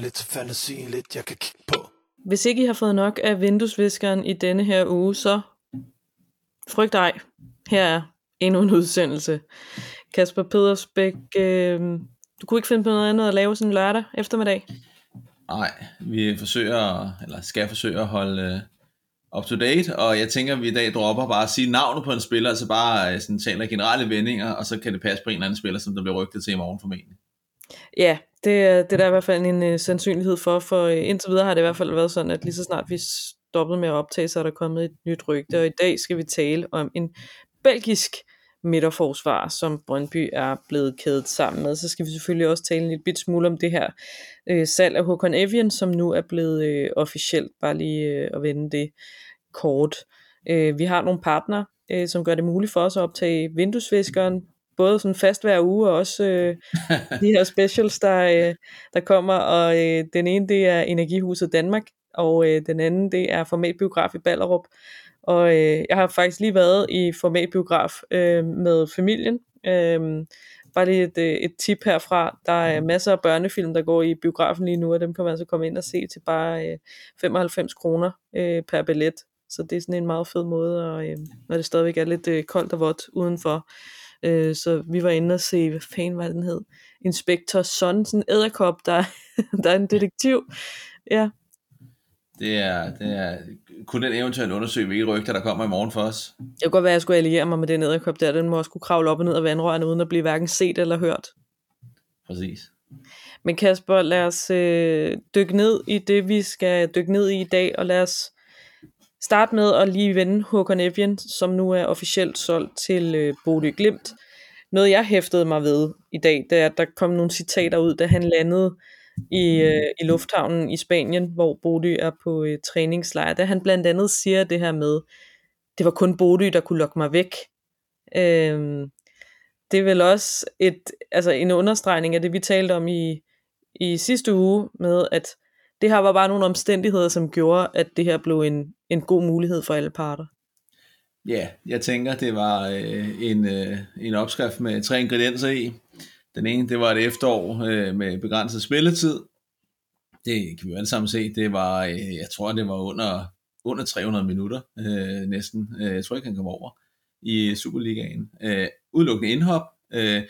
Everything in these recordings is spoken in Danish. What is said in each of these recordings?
mig lidt til fantasien, lidt jeg kan kigge på. Hvis ikke I har fået nok af vinduesviskeren i denne her uge, så frygt ej. Her er endnu en udsendelse. Kasper Pedersbæk, øh, du kunne ikke finde på noget andet at lave sådan en lørdag eftermiddag? Nej, vi forsøger, eller skal forsøge at holde uh, up to date, og jeg tænker, at vi i dag dropper bare at sige navnet på en spiller, altså bare uh, sådan, taler generelle vendinger, og så kan det passe på en eller anden spiller, som der bliver rygtet til i morgen formentlig. Ja, det, det er der i hvert fald en uh, sandsynlighed for, for øh, indtil videre har det i hvert fald været sådan, at lige så snart vi stoppede med at optage, så er der kommet et nyt rygte, og i dag skal vi tale om en belgisk midterforsvar, som Brøndby er blevet kædet sammen med. Så skal vi selvfølgelig også tale en lille smule om det her øh, salg af Håkon Evian, som nu er blevet øh, officielt, bare lige øh, at vende det kort. Øh, vi har nogle partner, øh, som gør det muligt for os at optage vinduesviskeren, både sådan fast hver uge, og også øh, de her specials, der, øh, der kommer, og øh, den ene det er Energihuset Danmark, og øh, den anden det er Formatbiograf i Ballerup, og øh, jeg har faktisk lige været i formatbiograf øh, med familien. Øh, bare lige et, øh, et tip herfra. Der er masser af børnefilm, der går i biografen lige nu, og dem kan man altså komme ind og se til bare øh, 95 kroner øh, per billet. Så det er sådan en meget fed måde, og, øh, når det stadigvæk er lidt øh, koldt og vådt udenfor. Øh, så vi var inde og se, hvad fanden var den hed? Inspector Son, sådan en æderkop, der, der er en detektiv. Ja, det er, det er, kunne den eventuelt undersøge, hvilke rygter, der kommer i morgen for os? Det kunne godt være, at jeg skulle alliere mig med den æderkop der. Den må også kunne kravle op og ned af vandrørene, uden at blive hverken set eller hørt. Præcis. Men Kasper, lad os øh, dykke ned i det, vi skal dykke ned i i dag, og lad os starte med at lige vende Håkon Evjen, som nu er officielt solgt til øh, Bodø Glimt. Noget jeg hæftede mig ved i dag, det er, at der kom nogle citater ud, da han landede i, øh, i lufthavnen i Spanien, hvor Bodø er på øh, træningslejr, da han blandt andet siger det her med, det var kun Bodø, der kunne lokke mig væk. Øh, det er vel også et, altså en understregning af det, vi talte om i, i sidste uge, med at det her var bare nogle omstændigheder, som gjorde, at det her blev en, en god mulighed for alle parter. Ja, jeg tænker, det var øh, en, øh, en opskrift med tre ingredienser i. Den ene, det var et efterår øh, med begrænset spilletid. Det kan vi jo alle sammen se. Det var, øh, jeg tror, det var under, under 300 minutter øh, næsten. Øh, jeg tror ikke, han kom over i Superligaen. Øh, udelukkende indhop. Øh,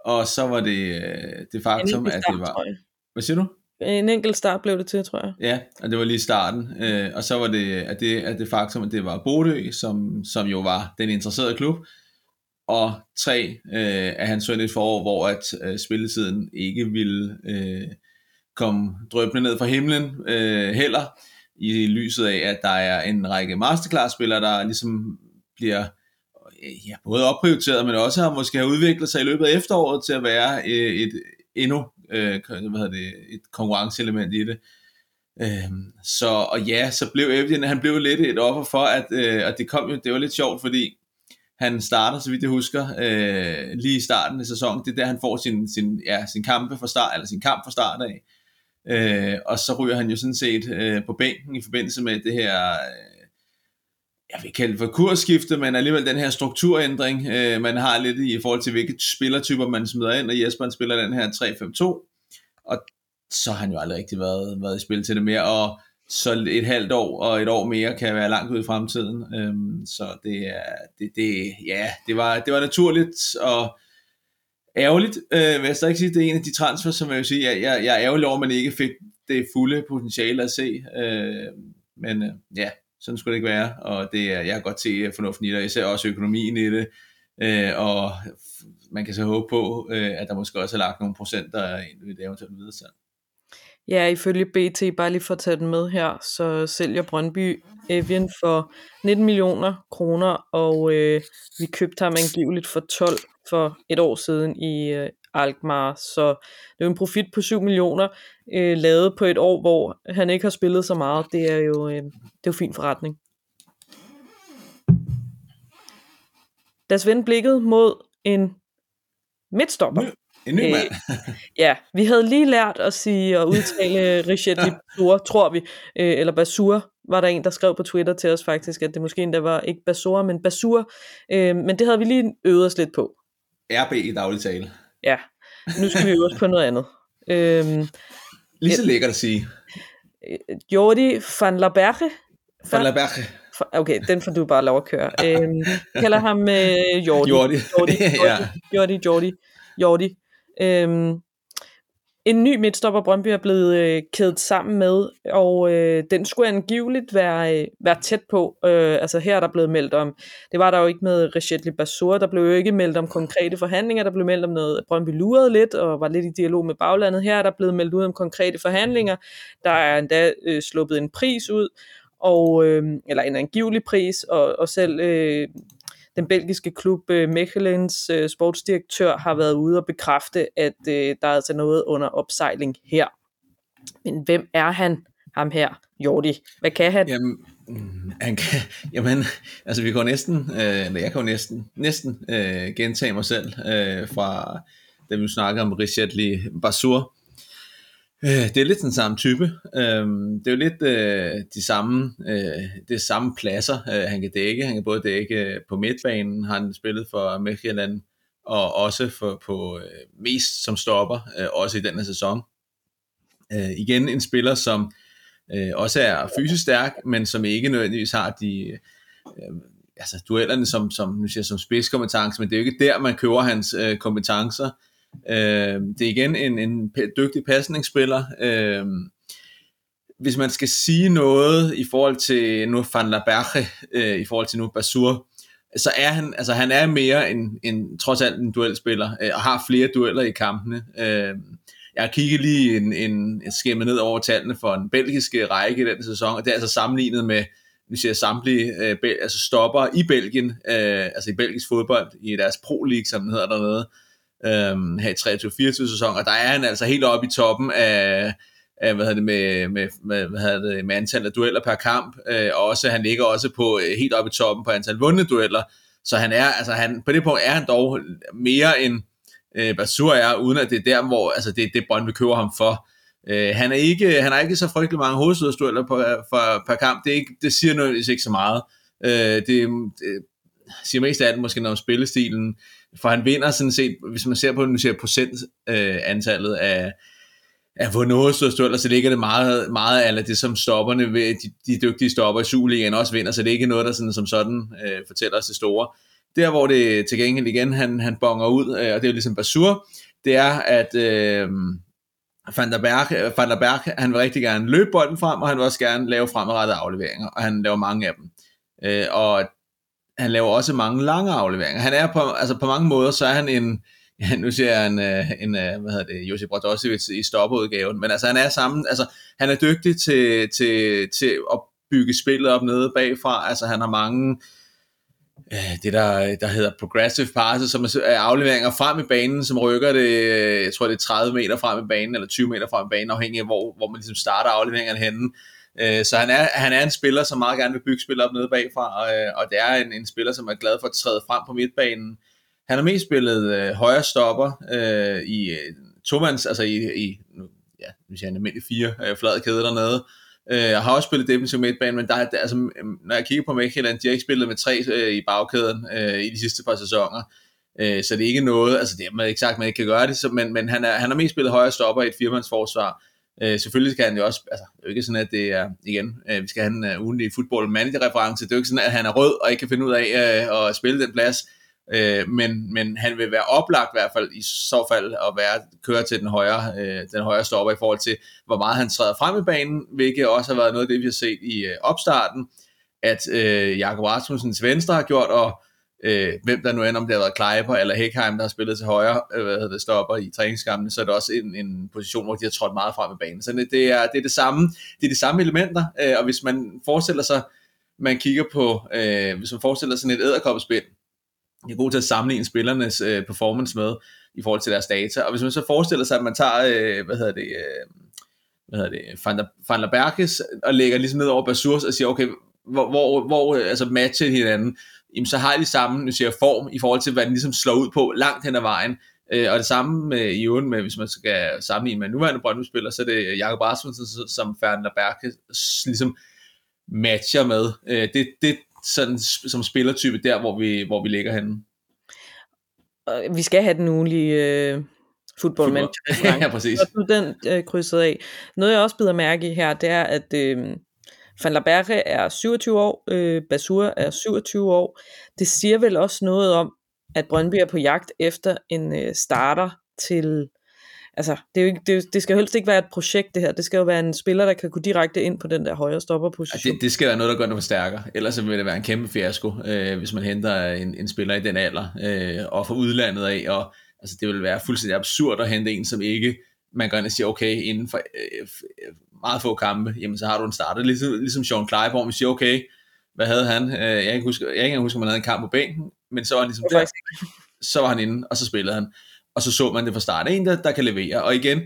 og så var det øh, det faktum, at det var... Hvad siger du? En enkelt start blev det til, tror jeg. Ja, og det var lige starten. Øh, og så var det, at det, at det faktum, at det var Bodø, som, som jo var den interesserede klub, og tre, øh, at han så et forår, hvor at øh, spilletiden ikke ville øh, komme drøbende ned fra himlen øh, heller, i lyset af, at der er en række masterclass-spillere, der ligesom bliver ja, både opprioriteret, men også har måske har udviklet sig i løbet af efteråret til at være øh, et endnu øh, hvad hedder det, et konkurrenceelement i det. Øhm, så og ja, så blev Evgen, han blev lidt et offer for, at, øh, at det kom jo, det var lidt sjovt, fordi han starter, så vidt jeg husker, øh, lige i starten af sæsonen. Det er der, han får sin, sin, ja, sin kampe fra start, eller sin kamp fra start af. Øh, og så ryger han jo sådan set øh, på bænken i forbindelse med det her, øh, jeg vil kalde det for kursskifte, men alligevel den her strukturændring, øh, man har lidt i forhold til, hvilke spillertyper man smider ind, og Jesper spiller den her 3-5-2, og så har han jo aldrig rigtig været, været i spil til det mere, og så et halvt år og et år mere kan være langt ud i fremtiden. Øhm, så det er, det, det, ja, det var, det var naturligt og ærgerligt, øh, vil jeg stadig sige, det er en af de transfer, som jeg vil sige, jeg, jeg, jeg er ærgerlig over, at man ikke fik det fulde potentiale at se, øh, men øh, ja, sådan skulle det ikke være, og det er, jeg har godt se fornuften i det, især også økonomien i det, øh, og man kan så håbe på, øh, at der måske også er lagt nogle procenter ind ved det eventuelt videre salg. Ja, ifølge BT, bare lige for at tage den med her, så sælger Brøndby Evian for 19 millioner kroner, og øh, vi købte ham angiveligt for 12 for et år siden i øh, Alkmaar, så det er jo en profit på 7 millioner, øh, lavet på et år, hvor han ikke har spillet så meget. Det er jo, øh, det er jo fin forretning. Lad os vende blikket mod en midtstopper. En ny mand. Øh, ja, vi havde lige lært at sige og udtale Richard Basur, tror vi, øh, eller Basur, var der en, der skrev på Twitter til os faktisk, at det måske endda var ikke Basur, men Basur, øh, men det havde vi lige øvet os lidt på. RB i daglig tale. Ja, nu skal vi øve os på noget andet. Øhm, Lige så lækkert at sige. Jordi van la Berge. Van la Berge. Okay, den får du bare lov at køre. Øhm, kalder ham øh, Jordi. Jordi. Jordi, ja. Jordi, Jordi, Jordi. Øhm, en ny midtstopper Brøndby er blevet øh, kædet sammen med, og øh, den skulle angiveligt være, øh, være tæt på. Øh, altså her er der blevet meldt om, det var der jo ikke med Rechetli Basur, der blev jo ikke meldt om konkrete forhandlinger, der blev meldt om noget, Brøndby lurede lidt og var lidt i dialog med baglandet. Her er der blevet meldt ud om konkrete forhandlinger, der er endda øh, sluppet en pris ud, og, øh, eller en angivelig pris, og, og selv øh, den belgiske klub øh, Mechelens øh, sportsdirektør har været ude og bekræfte, at øh, der er altså noget under opsejling her. Men hvem er han, ham her, Jordi? Hvad kan han? Jamen, mm, han kan, jamen, altså vi kan næsten, øh, eller jeg kan jo næsten, næsten øh, gentage mig selv øh, fra, da vi snakkede om Richetli Basur. Øh, det er lidt den samme type. Øhm, det er jo lidt øh, de samme, øh, det samme pladser, øh, han kan dække. Han kan både dække på midtbanen, har han spillet for Mechelen, og også for, på mest som stopper, også i denne sæson. Igen en spiller, som også er fysisk stærk, men som ikke nødvendigvis har de altså duellerne som, som, nu siger, som spidskompetence, men det er jo ikke der, man køber hans kompetencer. Øh, det er igen en, en dygtig pasningsspiller. Øh, hvis man skal sige noget i forhold til nu Van la Berge, øh, i forhold til nu Basur, så er han, altså han er mere en, en trods alt en duelspiller, øh, og har flere dueller i kampene. Øh, jeg har kigget lige en, en, en skæmme ned over tallene for en belgiske række i den sæson, og det er altså sammenlignet med vi ser samtlige øh, altså stopper i Belgien, øh, altså i belgisk fodbold, i deres Pro League, som den hedder dernede, øh, her i 23-24 sæson, og der er han altså helt oppe i toppen af, af hvad hedder det, med, med, med, hvad hedder det, med antallet af dueller per kamp, øh, og også, han ligger også på øh, helt oppe i toppen på antal vundne dueller, så han er, altså han, på det punkt er han dog mere end øh, Basur er, uden at det er der, hvor altså det, det Brøndby køber ham for. Øh, han, er ikke, han har ikke så frygtelig mange hovedstødstueller på, for, per kamp, det, er ikke, det siger nødvendigvis ikke så meget. Øh, det, det siger mest af alt måske noget om spillestilen, for han vinder sådan set, hvis man ser på nu ser procent øh, antallet af, af står hovedstødstueller, så ligger det meget, meget af det, som stopperne, ved, de, de dygtige stopper i Superligaen også vinder, så det er ikke noget, der sådan, som sådan øh, fortæller os det store. Der, hvor det til gengæld igen, han, han bonger ud, øh, og det er jo ligesom Basur, det er, at øh, Van der, Berg, Van der Berg, han vil rigtig gerne løbe bolden frem, og han vil også gerne lave fremadrettede afleveringer, og han laver mange af dem. Øh, og han laver også mange lange afleveringer. Han er på, altså på mange måder, så er han en, ja, nu ser jeg en, øh, en, øh, hvad hedder det, Josip Brodosevic i stopudgaven, men altså han er sammen, altså han er dygtig til, til, til at bygge spillet op nede bagfra, altså han har mange, øh, det der, der hedder progressive passes, som er afleveringer frem i banen, som rykker det, jeg tror det er 30 meter frem i banen, eller 20 meter frem i banen, afhængig af hvor, hvor man ligesom starter afleveringerne henne. Øh, så han er, han er en spiller, som meget gerne vil bygge spil op nede bagfra, og, og det er en, en spiller, som er glad for at træde frem på midtbanen. Han har mest spillet øh, højre stopper øh, i øh, tomands, altså i, i ja, hvis jeg en almindelig fire øh, flade kæde dernede. Øh, jeg har også spillet defensiv midtbane, men der, der, altså, når jeg kigger på Midtjylland, de har ikke spillet med tre øh, i bagkæden øh, i de sidste par sæsoner. Øh, så det er ikke noget, altså det er ikke sagt, at man ikke kan gøre det, så, men, men han, er, han har mest spillet højre stopper i et firmandsforsvar. Øh, selvfølgelig skal han jo også, altså det er jo ikke sådan, at det er, igen, øh, vi skal have en øh, uh, ugenlig football manager reference, det er jo ikke sådan, at han er rød og ikke kan finde ud af øh, at spille den plads, øh, men, men han vil være oplagt i hvert fald i så fald at være køre til den højre, øh, den højre stopper i forhold til, hvor meget han træder frem i banen, hvilket også har været noget af det, vi har set i øh, opstarten, at øh, Jakob Rasmussens venstre har gjort, og øh, hvem der nu end, om det har været Kleiber eller Hækheim, der har spillet til højre, øh, hvad hedder det, stopper i træningskampene, så er det også en, en position, hvor de har trådt meget frem i banen. Så det, det, er, det er det samme, det er de samme elementer, øh, og hvis man forestiller sig, man kigger på, øh, hvis man forestiller sig sådan et æderkoppespil, de er god til at sammenligne spillernes øh, performance med, i forhold til deres data, og hvis man så forestiller sig, at man tager, øh, hvad hedder det, øh, hvad hedder det, Van der, Van der Berkes, og lægger ligesom ned over Basurs, og siger, okay, hvor, hvor, hvor altså matcher hinanden, jamen så har de samme nu siger, form i forhold til, hvad den ligesom slår ud på langt hen ad vejen. Øh, og det samme med i øvrigt med, hvis man skal sammenligne med nuværende Brøndby-spiller, så er det Jakob Rasmussen, som Ferdinand Berke ligesom matcher med. Øh, det, det sådan som spillertype der, hvor vi, hvor vi ligger henne. Vi skal have den ugenlige øh, football manager. ja, præcis. Den øh, krydset af. Noget jeg også bider mærke i her, det er, at øh, Van la Berge er 27 år, øh, Basur er 27 år. Det siger vel også noget om, at Brøndby er på jagt efter en øh, starter til... Altså, det, er jo ikke, det, det skal jo helst ikke være et projekt, det her. Det skal jo være en spiller, der kan gå direkte ind på den der højre Ja, stopperposition. det, det skal være noget, der gør det forstærker. Ellers vil det være en kæmpe fiasko, øh, hvis man henter en, en spiller i den alder, øh, og fra udlandet af. Og, altså, det vil være fuldstændig absurd at hente en, som ikke man går ind og siger, okay, inden for øh, f- meget få kampe, jamen så har du en starter. Ligesom, ligesom Sean Kleiber, hvor man siger, okay, hvad havde han? Øh, jeg kan ikke huske, jeg kan ikke huske, om han havde en kamp på bænken, men så var han ligesom er der, så var han inde, og så spillede han. Og så så man det fra start. En, der, der kan levere. Og igen,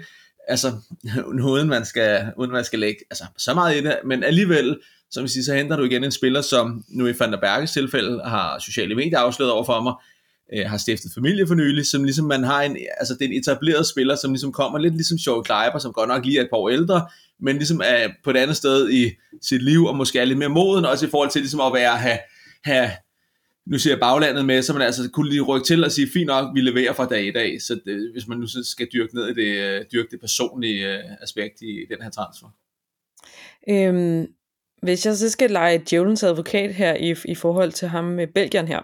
altså, uden man skal, uden man skal lægge altså, så meget i det, men alligevel, som vi siger, så henter du igen en spiller, som nu i Van der Berges tilfælde har sociale medier afsløret over for mig, øh, har stiftet familie for nylig, som ligesom man har en, altså det er en etableret spiller, som ligesom kommer lidt ligesom Joel Kleiber, som godt nok lige er et par år ældre, men ligesom er på et andet sted i sit liv, og måske er lidt mere moden, også i forhold til ligesom at være, have, have nu siger jeg baglandet med, så man altså kunne lige rykke til og sige, fint nok, vi leverer fra dag i dag, så det, hvis man nu skal dyrke ned i det, øh, dyrke det personlige øh, aspekt i den her transfer. Øhm, hvis jeg så skal lege djævelens advokat her i, i forhold til ham med Belgien her,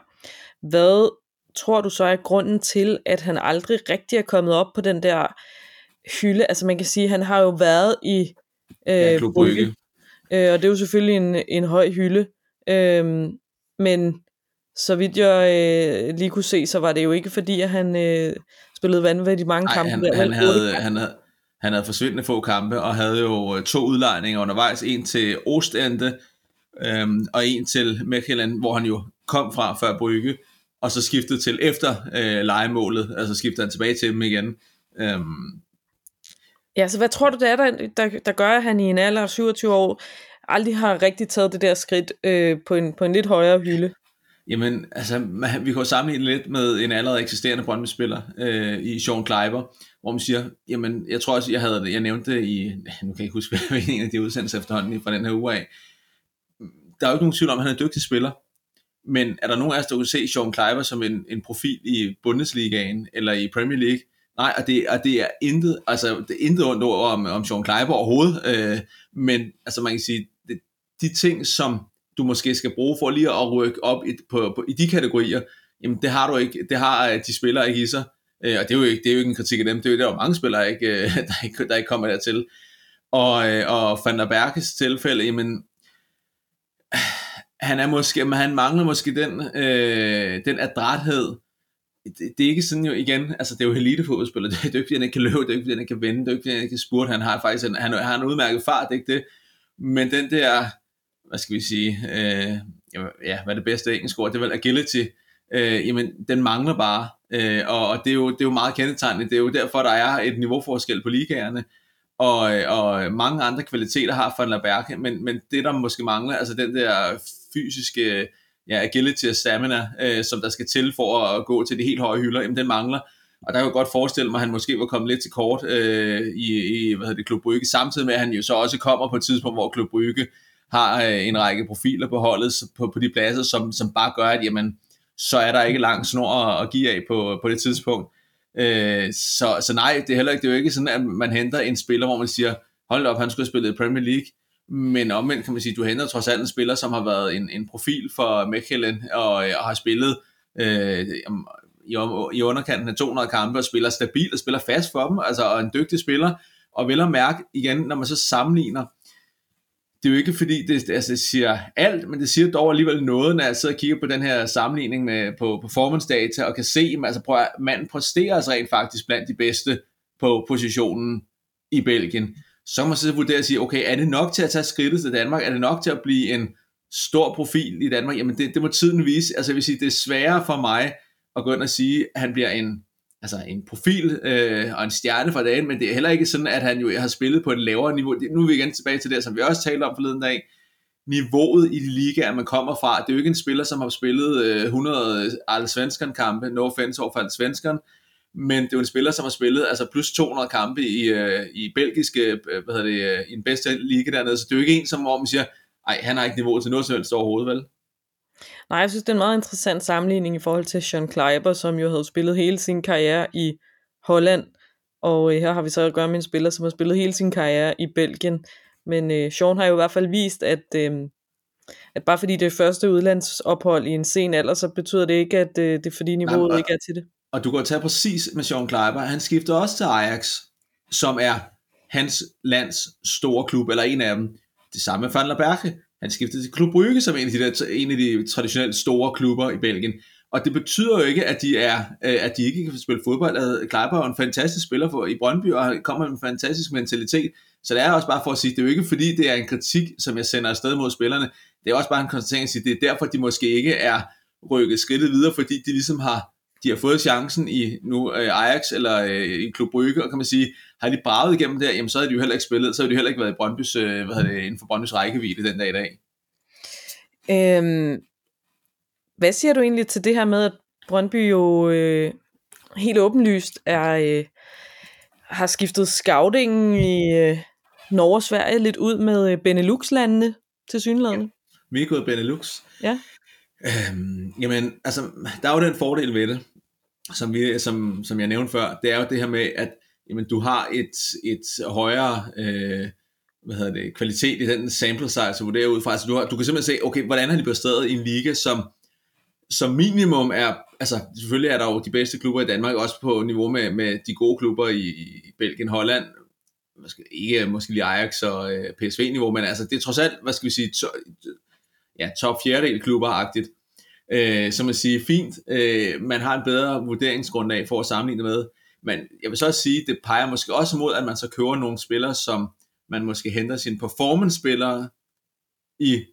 hvad tror du så er grunden til, at han aldrig rigtig er kommet op på den der hylde? Altså man kan sige, at han har jo været i øh, Ja, Klub Brygge. øh, og det er jo selvfølgelig en, en høj hylde, øhm, men så vidt jeg øh, lige kunne se, så var det jo ikke fordi, at han øh, spillede vanvittigt mange Nej, kampe. han, der, han, havde, han, havde, han havde forsvindende få kampe, og havde jo øh, to udlejninger undervejs, en til Ostende, øhm, og en til Mechelen, hvor han jo kom fra før Brygge, og så skiftede til efter øh, legemålet, altså skiftede han tilbage til dem igen. Øhm, Ja, så hvad tror du, det er, der, der, der gør, at han i en alder af 27 år aldrig har rigtig taget det der skridt øh, på, en, på en lidt højere hylde? Jamen, altså, man, vi kan jo sammenligne lidt med en allerede eksisterende Brøndby-spiller øh, i Sean Kleiber, hvor man siger, jamen, jeg tror også, jeg havde det, jeg nævnte det i, nu kan jeg ikke huske, hvad en af de udsendelser efterhånden fra den her uge af. Der er jo ikke nogen tvivl om, at han er en dygtig spiller, men er der nogen af os, der kunne se Sean Kleiber som en, en profil i Bundesligaen eller i Premier League? Nej, og det, og det er intet, altså, det er intet ondt ord om, om Sean Kleiber overhovedet, øh, men altså, man kan sige, det, de ting, som du måske skal bruge for lige at rykke op i, på, på, i de kategorier, jamen det har du ikke, det har øh, de spillere ikke i sig, øh, og det er, jo ikke, det er jo ikke en kritik af dem, det er jo der er jo mange spillere, ikke, øh, der, ikke, der ikke kommer dertil. Og, øh, og Van der Berges tilfælde, jamen, han er måske, men han mangler måske den, øh, den adræthed, det, det, er ikke sådan jo igen, altså det er jo elitefodboldspiller, det er jo ikke fordi han ikke kan løbe, det er ikke fordi han ikke kan vende, det er jo ikke fordi han ikke kan spurte, han har faktisk en, han, han har en udmærket fart, det er ikke det, men den der, hvad skal vi sige, øh, ja, hvad er det bedste engelsk ord, det er vel agility, øh, jamen den mangler bare, øh, og, og det, er jo, det er jo meget kendetegnende, det er jo derfor, der er et niveauforskel på ligaerne, og, og mange andre kvaliteter har Van der Berge, men, men det der måske mangler, altså den der fysiske ja, agility og stamina, øh, som der skal til for at gå til de helt høje hylder, jamen den mangler. Og der kan jeg godt forestille mig, at han måske var kommet lidt til kort øh, i, i hvad hedder det, Klub Brygge, samtidig med, at han jo så også kommer på et tidspunkt, hvor Klub Brygge har øh, en række profiler på holdet på, på de pladser, som, som bare gør, at jamen, så er der ikke lang snor at, at give af på, på det tidspunkt. Øh, så, så nej, det er heller ikke, det er jo ikke sådan, at man henter en spiller, hvor man siger, hold op, han skulle have spillet i Premier League, men omvendt kan man sige, du henter trods alt en spiller, som har været en, en profil for Mechelen, og, øh, og har spillet øh, i, i underkanten af 200 kampe, og spiller stabilt og spiller fast for dem, altså og en dygtig spiller, og vel at mærke igen, når man så sammenligner, det er jo ikke fordi, det, altså, det siger alt, men det siger dog alligevel noget, når jeg sidder og kigger på den her sammenligning med, på performance data, og kan se, altså prøv, manden præsterer altså rent faktisk blandt de bedste på positionen i Belgien. Så må man så vurdere og sige, okay, er det nok til at tage skridtet til Danmark? Er det nok til at blive en stor profil i Danmark? Jamen det, det må tiden vise. Altså jeg vil sige, det er sværere for mig at gå ind og sige, at han bliver en, altså en profil øh, og en stjerne for dagen, men det er heller ikke sådan, at han jo har spillet på et lavere niveau. Det, nu er vi igen tilbage til det, som vi også talte om forleden dag. Niveauet i de ligaer, man kommer fra, det er jo ikke en spiller, som har spillet øh, 100 Allsvenskan kampe, no offense over for Allsvenskan, men det er jo en spiller, som har spillet altså plus 200 kampe i, øh, i belgiske, øh, hvad hedder det, øh, i den bedste liga dernede, så det er jo ikke en, som hvor man siger, nej, han har ikke niveau til noget som helst overhovedet, vel? Nej, jeg synes, det er en meget interessant sammenligning i forhold til Sean Kleiber, som jo havde spillet hele sin karriere i Holland, Og øh, her har vi så at gøre med en spiller, som har spillet hele sin karriere i Belgien. Men øh, Sean har jo i hvert fald vist, at, øh, at bare fordi det er første udlandsophold i en sen alder, så betyder det ikke, at øh, det er fordi niveauet Nej, ikke er til det. Og du kan tage præcis med Sean Kleiber. Han skifter også til Ajax, som er hans lands store klub, eller en af dem. Det samme med Van der Berge. Han skiftede til Klub Brygge, som en af de, der, en af de traditionelt store klubber i Belgien. Og det betyder jo ikke, at de, er, øh, at de ikke kan spille fodbold. Kleiber er en fantastisk spiller for, i Brøndby, og kommer med en fantastisk mentalitet. Så det er også bare for at sige, det er jo ikke fordi, det er en kritik, som jeg sender afsted mod spillerne. Det er også bare en konstatering at sige, det er derfor, de måske ikke er rykket skridtet videre, fordi de ligesom har de har fået chancen i nu øh, Ajax eller øh, i Klub Brygge, og kan man sige, har de braget igennem der, jamen så havde de jo heller ikke spillet, så havde de heller ikke været i Brøndbys, øh, hvad hedder det, inden for Brøndbys rækkevidde den dag i dag. Øhm, hvad siger du egentlig til det her med, at Brøndby jo øh, helt åbenlyst er, øh, har skiftet scouting i øh, Norge og Sverige lidt ud med øh, Benelux-landene til synlædende? Ja. Vi er gået Benelux. Ja. Øhm, jamen, altså, der er jo den fordel ved det, som, vi, som, som jeg nævnte før, det er jo det her med, at jamen, du har et, et højere øh, hvad hedder det, kvalitet i den sample size, hvor det ud fra. Altså, du, har, du kan simpelthen se, okay, hvordan har de præsteret i en liga, som som minimum er, altså selvfølgelig er der jo de bedste klubber i Danmark, også på niveau med, med de gode klubber i, i Belgien, Holland, måske, ikke måske lige Ajax og øh, PSV-niveau, men altså det er trods alt, hvad skal vi sige, to, ja, top fjerdedel klubber-agtigt. Øh, som at sige, fint, øh, man har en bedre vurderingsgrundlag for at sammenligne med, men jeg vil så også sige, det peger måske også mod, at man så køber nogle spillere, som man måske henter sine performance-spillere i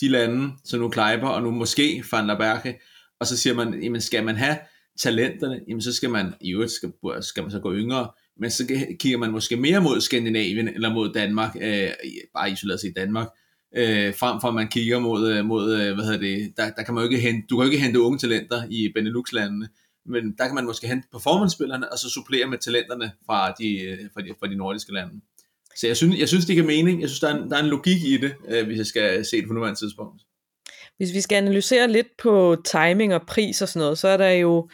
de lande, som nu Kleiber og nu måske Van der Berge, og så siger man, jamen skal man have talenterne, jamen så skal man, i øvrigt skal, skal man så gå yngre, men så kigger man måske mere mod Skandinavien eller mod Danmark, øh, bare isoleret set Danmark, øh, frem for at man kigger mod, øh, mod øh, hvad hedder det, der, der kan man jo ikke hente, du kan jo ikke hente unge talenter i Benelux-landene, men der kan man måske hente performance-spillerne, og så supplere med talenterne fra de, øh, fra de, fra de nordiske lande. Så jeg synes, jeg synes det giver mening. Jeg synes, der er en, der er en logik i det, øh, hvis jeg skal se det på nuværende tidspunkt. Hvis vi skal analysere lidt på timing og pris og sådan noget, så er der jo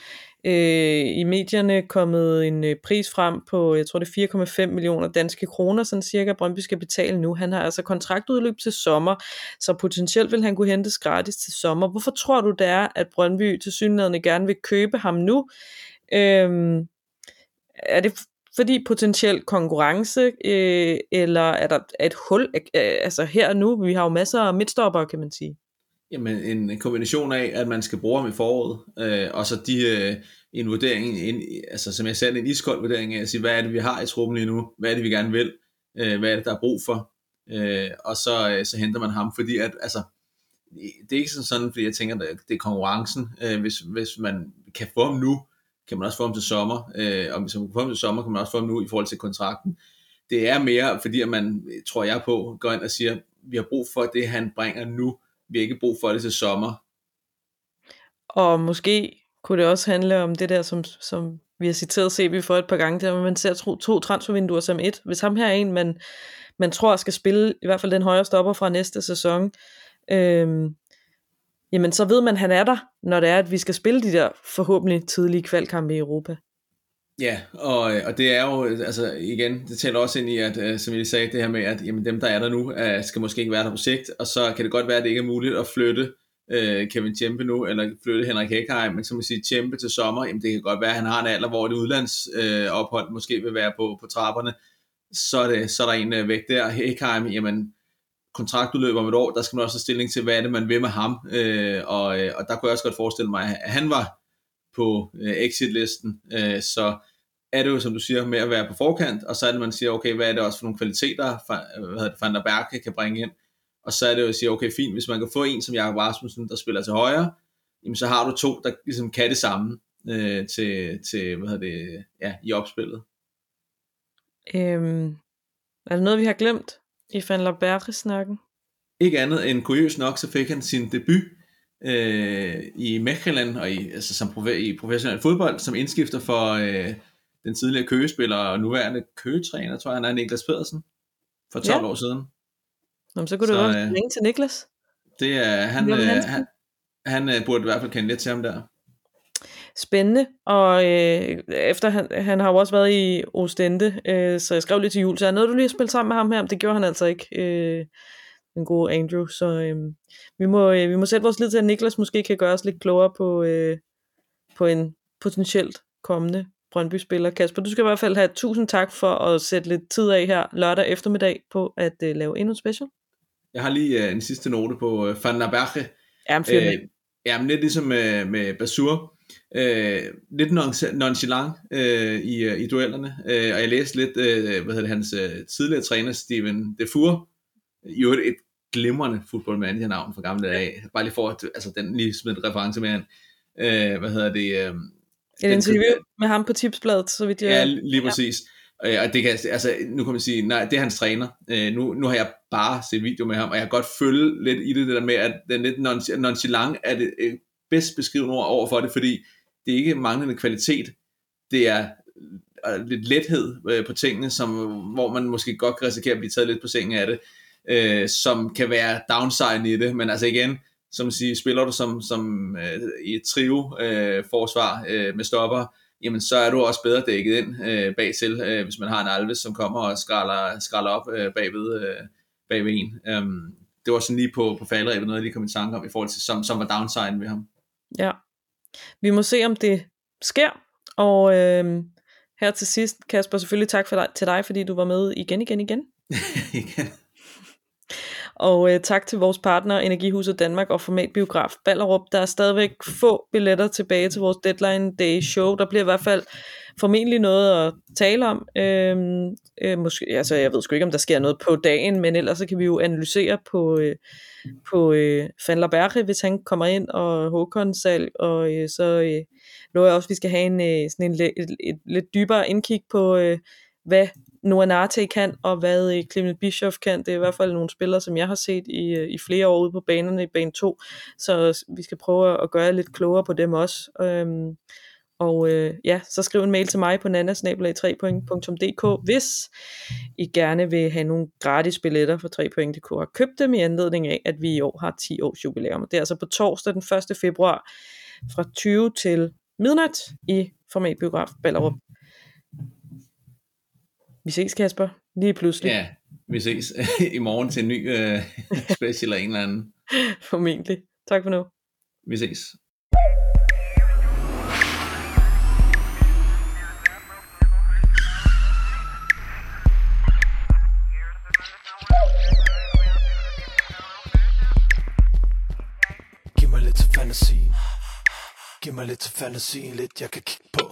øh, i medierne kommet en øh, pris frem på, jeg tror det er 4,5 millioner danske kroner, sådan cirka Brøndby skal betale nu. Han har altså kontraktudløb til sommer, så potentielt vil han kunne hentes gratis til sommer. Hvorfor tror du det er, at Brøndby til synligheden gerne vil købe ham nu? Øh, er det fordi potentiel konkurrence, øh, eller er der et hul, øh, altså her og nu, vi har jo masser af midtstopper, kan man sige. Jamen en, en kombination af, at man skal bruge ham i foråret, øh, og så de, øh, en vurdering, en, altså som jeg sagde, en iskold vurdering af at sige, hvad er det, vi har i truppen lige nu, hvad er det, vi gerne vil, øh, hvad er det, der er brug for, øh, og så, øh, så henter man ham, fordi at, altså, det er ikke sådan, sådan fordi jeg tænker, at det er konkurrencen, øh, hvis, hvis man kan få ham nu, kan man også få ham til sommer, øh, og hvis man kan få ham til sommer, kan man også få ham nu i forhold til kontrakten. Det er mere, fordi at man, tror jeg på, går ind og siger, vi har brug for det, han bringer nu, vi har ikke brug for det til sommer. Og måske kunne det også handle om det der, som, som vi har citeret CB for et par gange, der man ser to, to transfervinduer som et. Hvis ham her er en, man, man tror skal spille i hvert fald den højre stopper fra næste sæson, øhm, jamen så ved man, at han er der, når det er, at vi skal spille de der forhåbentlig tidlige kvalkampe i Europa. Ja, og, og det er jo, altså igen, det tæller også ind i, at øh, som jeg sagde, det her med, at jamen, dem, der er der nu, skal måske ikke være der på sigt, og så kan det godt være, at det ikke er muligt at flytte øh, Kevin Tjempe nu, eller flytte Henrik Hækheim, men som man siger, Tjempe til sommer, jamen det kan godt være, at han har en alder, hvor det udlandsophold øh, måske vil være på, på trapperne, så er, det, så er der en øh, væk der. Hækheim, jamen kontraktudløb om et år, der skal man også have stilling til, hvad er det, man vil med ham, øh, og, øh, og der kunne jeg også godt forestille mig, at han var på øh, exit-listen, øh, så er det jo, som du siger, med at være på forkant, og så er det, man siger, okay, hvad er det også for nogle kvaliteter, hvad hedder det, Van der Berge kan bringe ind, og så er det jo at sige, okay, fint, hvis man kan få en som Jakob Rasmussen, der spiller til højre, jamen så har du to, der ligesom kan det samme øh, til, til, hvad hedder det, ja, i opspillet. Øhm, er der noget, vi har glemt i Van der Berge-snakken? Ikke andet end kuriøst nok, så fik han sin debut øh, i Mechelen, og i, altså som profe- i professionel fodbold, som indskifter for øh, den tidligere køgespiller og nuværende køgetræner, tror jeg, han er Niklas Pedersen, for 12 ja. år siden. Nå, så kunne så, du også øh, ringe til Niklas. Det er, han, øh, han, han øh, burde i hvert fald kende lidt til ham der. spændende, og øh, efter han, han har jo også været i Ostende, øh, så jeg skrev lidt til jul, så er noget, du lige har spillet sammen med ham her, men det gjorde han altså ikke, øh, den gode Andrew, så øh, vi, må, øh, vi må sætte vores lid til, at Niklas måske kan gøre os lidt klogere på, øh, på en potentielt kommende Brøndby-spiller. Kasper, du skal i hvert fald have tusind tak for at sætte lidt tid af her lørdag eftermiddag på at øh, lave endnu en special. Jeg har lige uh, en sidste note på uh, Van Naberge. Ja, men øh, ja, men lidt ligesom med, med Basur. Øh, lidt nonchalant øh, i, i duellerne, øh, og jeg læste lidt, øh, hvad hedder det, hans øh, tidligere træner, Steven Defour, i øvrigt et glimrende fodboldmand, navn fra gamle dage, bare lige for at, altså den lige smidt en reference med han, øh, hvad hedder det, øh, et interview med ham på tipsbladet, så vidt jeg... Ja, lige præcis. Ja. Og det kan, altså, nu kan man sige, nej, det er hans træner. Øh, nu, nu har jeg bare set video med ham, og jeg har godt følge lidt i det, det der med, at den lidt nonchalant er det øh, bedst beskrivende ord over for det, fordi det er ikke manglende kvalitet, det er øh, lidt lethed øh, på tingene, som, hvor man måske godt kan risikere at blive taget lidt på sengen af det, øh, som kan være downside i det, men altså igen, som siger, spiller du som, som øh, i et trio øh, forsvar øh, med stopper, jamen så er du også bedre dækket ind øh, bag til, øh, hvis man har en Alves, som kommer og skralder, skralder op øh, bagved, øh, bagved en. Um, det var sådan lige på, på falderæbet, noget jeg lige kom i tanke om, i forhold til, som, som var downside ved ham. Ja, vi må se, om det sker, og øh, her til sidst, Kasper, selvfølgelig tak for dig, til dig, fordi du var med igen, igen, igen. igen. Og øh, tak til vores partner Energihuset Danmark og Formatbiograf Ballerup. Der er stadigvæk få billetter tilbage til vores Deadline Day show. Der bliver i hvert fald formentlig noget at tale om. Øhm, øh, måske, altså, jeg ved sgu ikke, om der sker noget på dagen, men ellers så kan vi jo analysere på, øh, på øh, Fanlerberge, hvis han kommer ind, og Håkon salg, og øh, så øh, lover jeg også, at vi skal have en, øh, sådan en, et, et lidt dybere indkig på, øh, hvad Noah Nate kan, og hvad øh, Clement Bischoff kan. Det er i hvert fald nogle spillere, som jeg har set i, øh, i flere år ude på banerne i bane 2, så vi skal prøve at gøre lidt klogere på dem også. Øhm, og øh, ja, så skriv en mail til mig på nannasnabelag3.dk, hvis I gerne vil have nogle gratis billetter for 3point.dk have købt dem i anledning af, at vi i år har 10 års jubilæum. Det er altså på torsdag den 1. februar fra 20 til midnat i formatbiograf Ballerup. Vi ses, Kasper. Lige pludselig. Ja, vi ses i morgen til en ny uh, special af en eller anden. Formentlig. Tak for nu. Vi ses. Giv mig lidt til fantasien. Giv mig lidt til fantasien, lidt jeg kan kigge på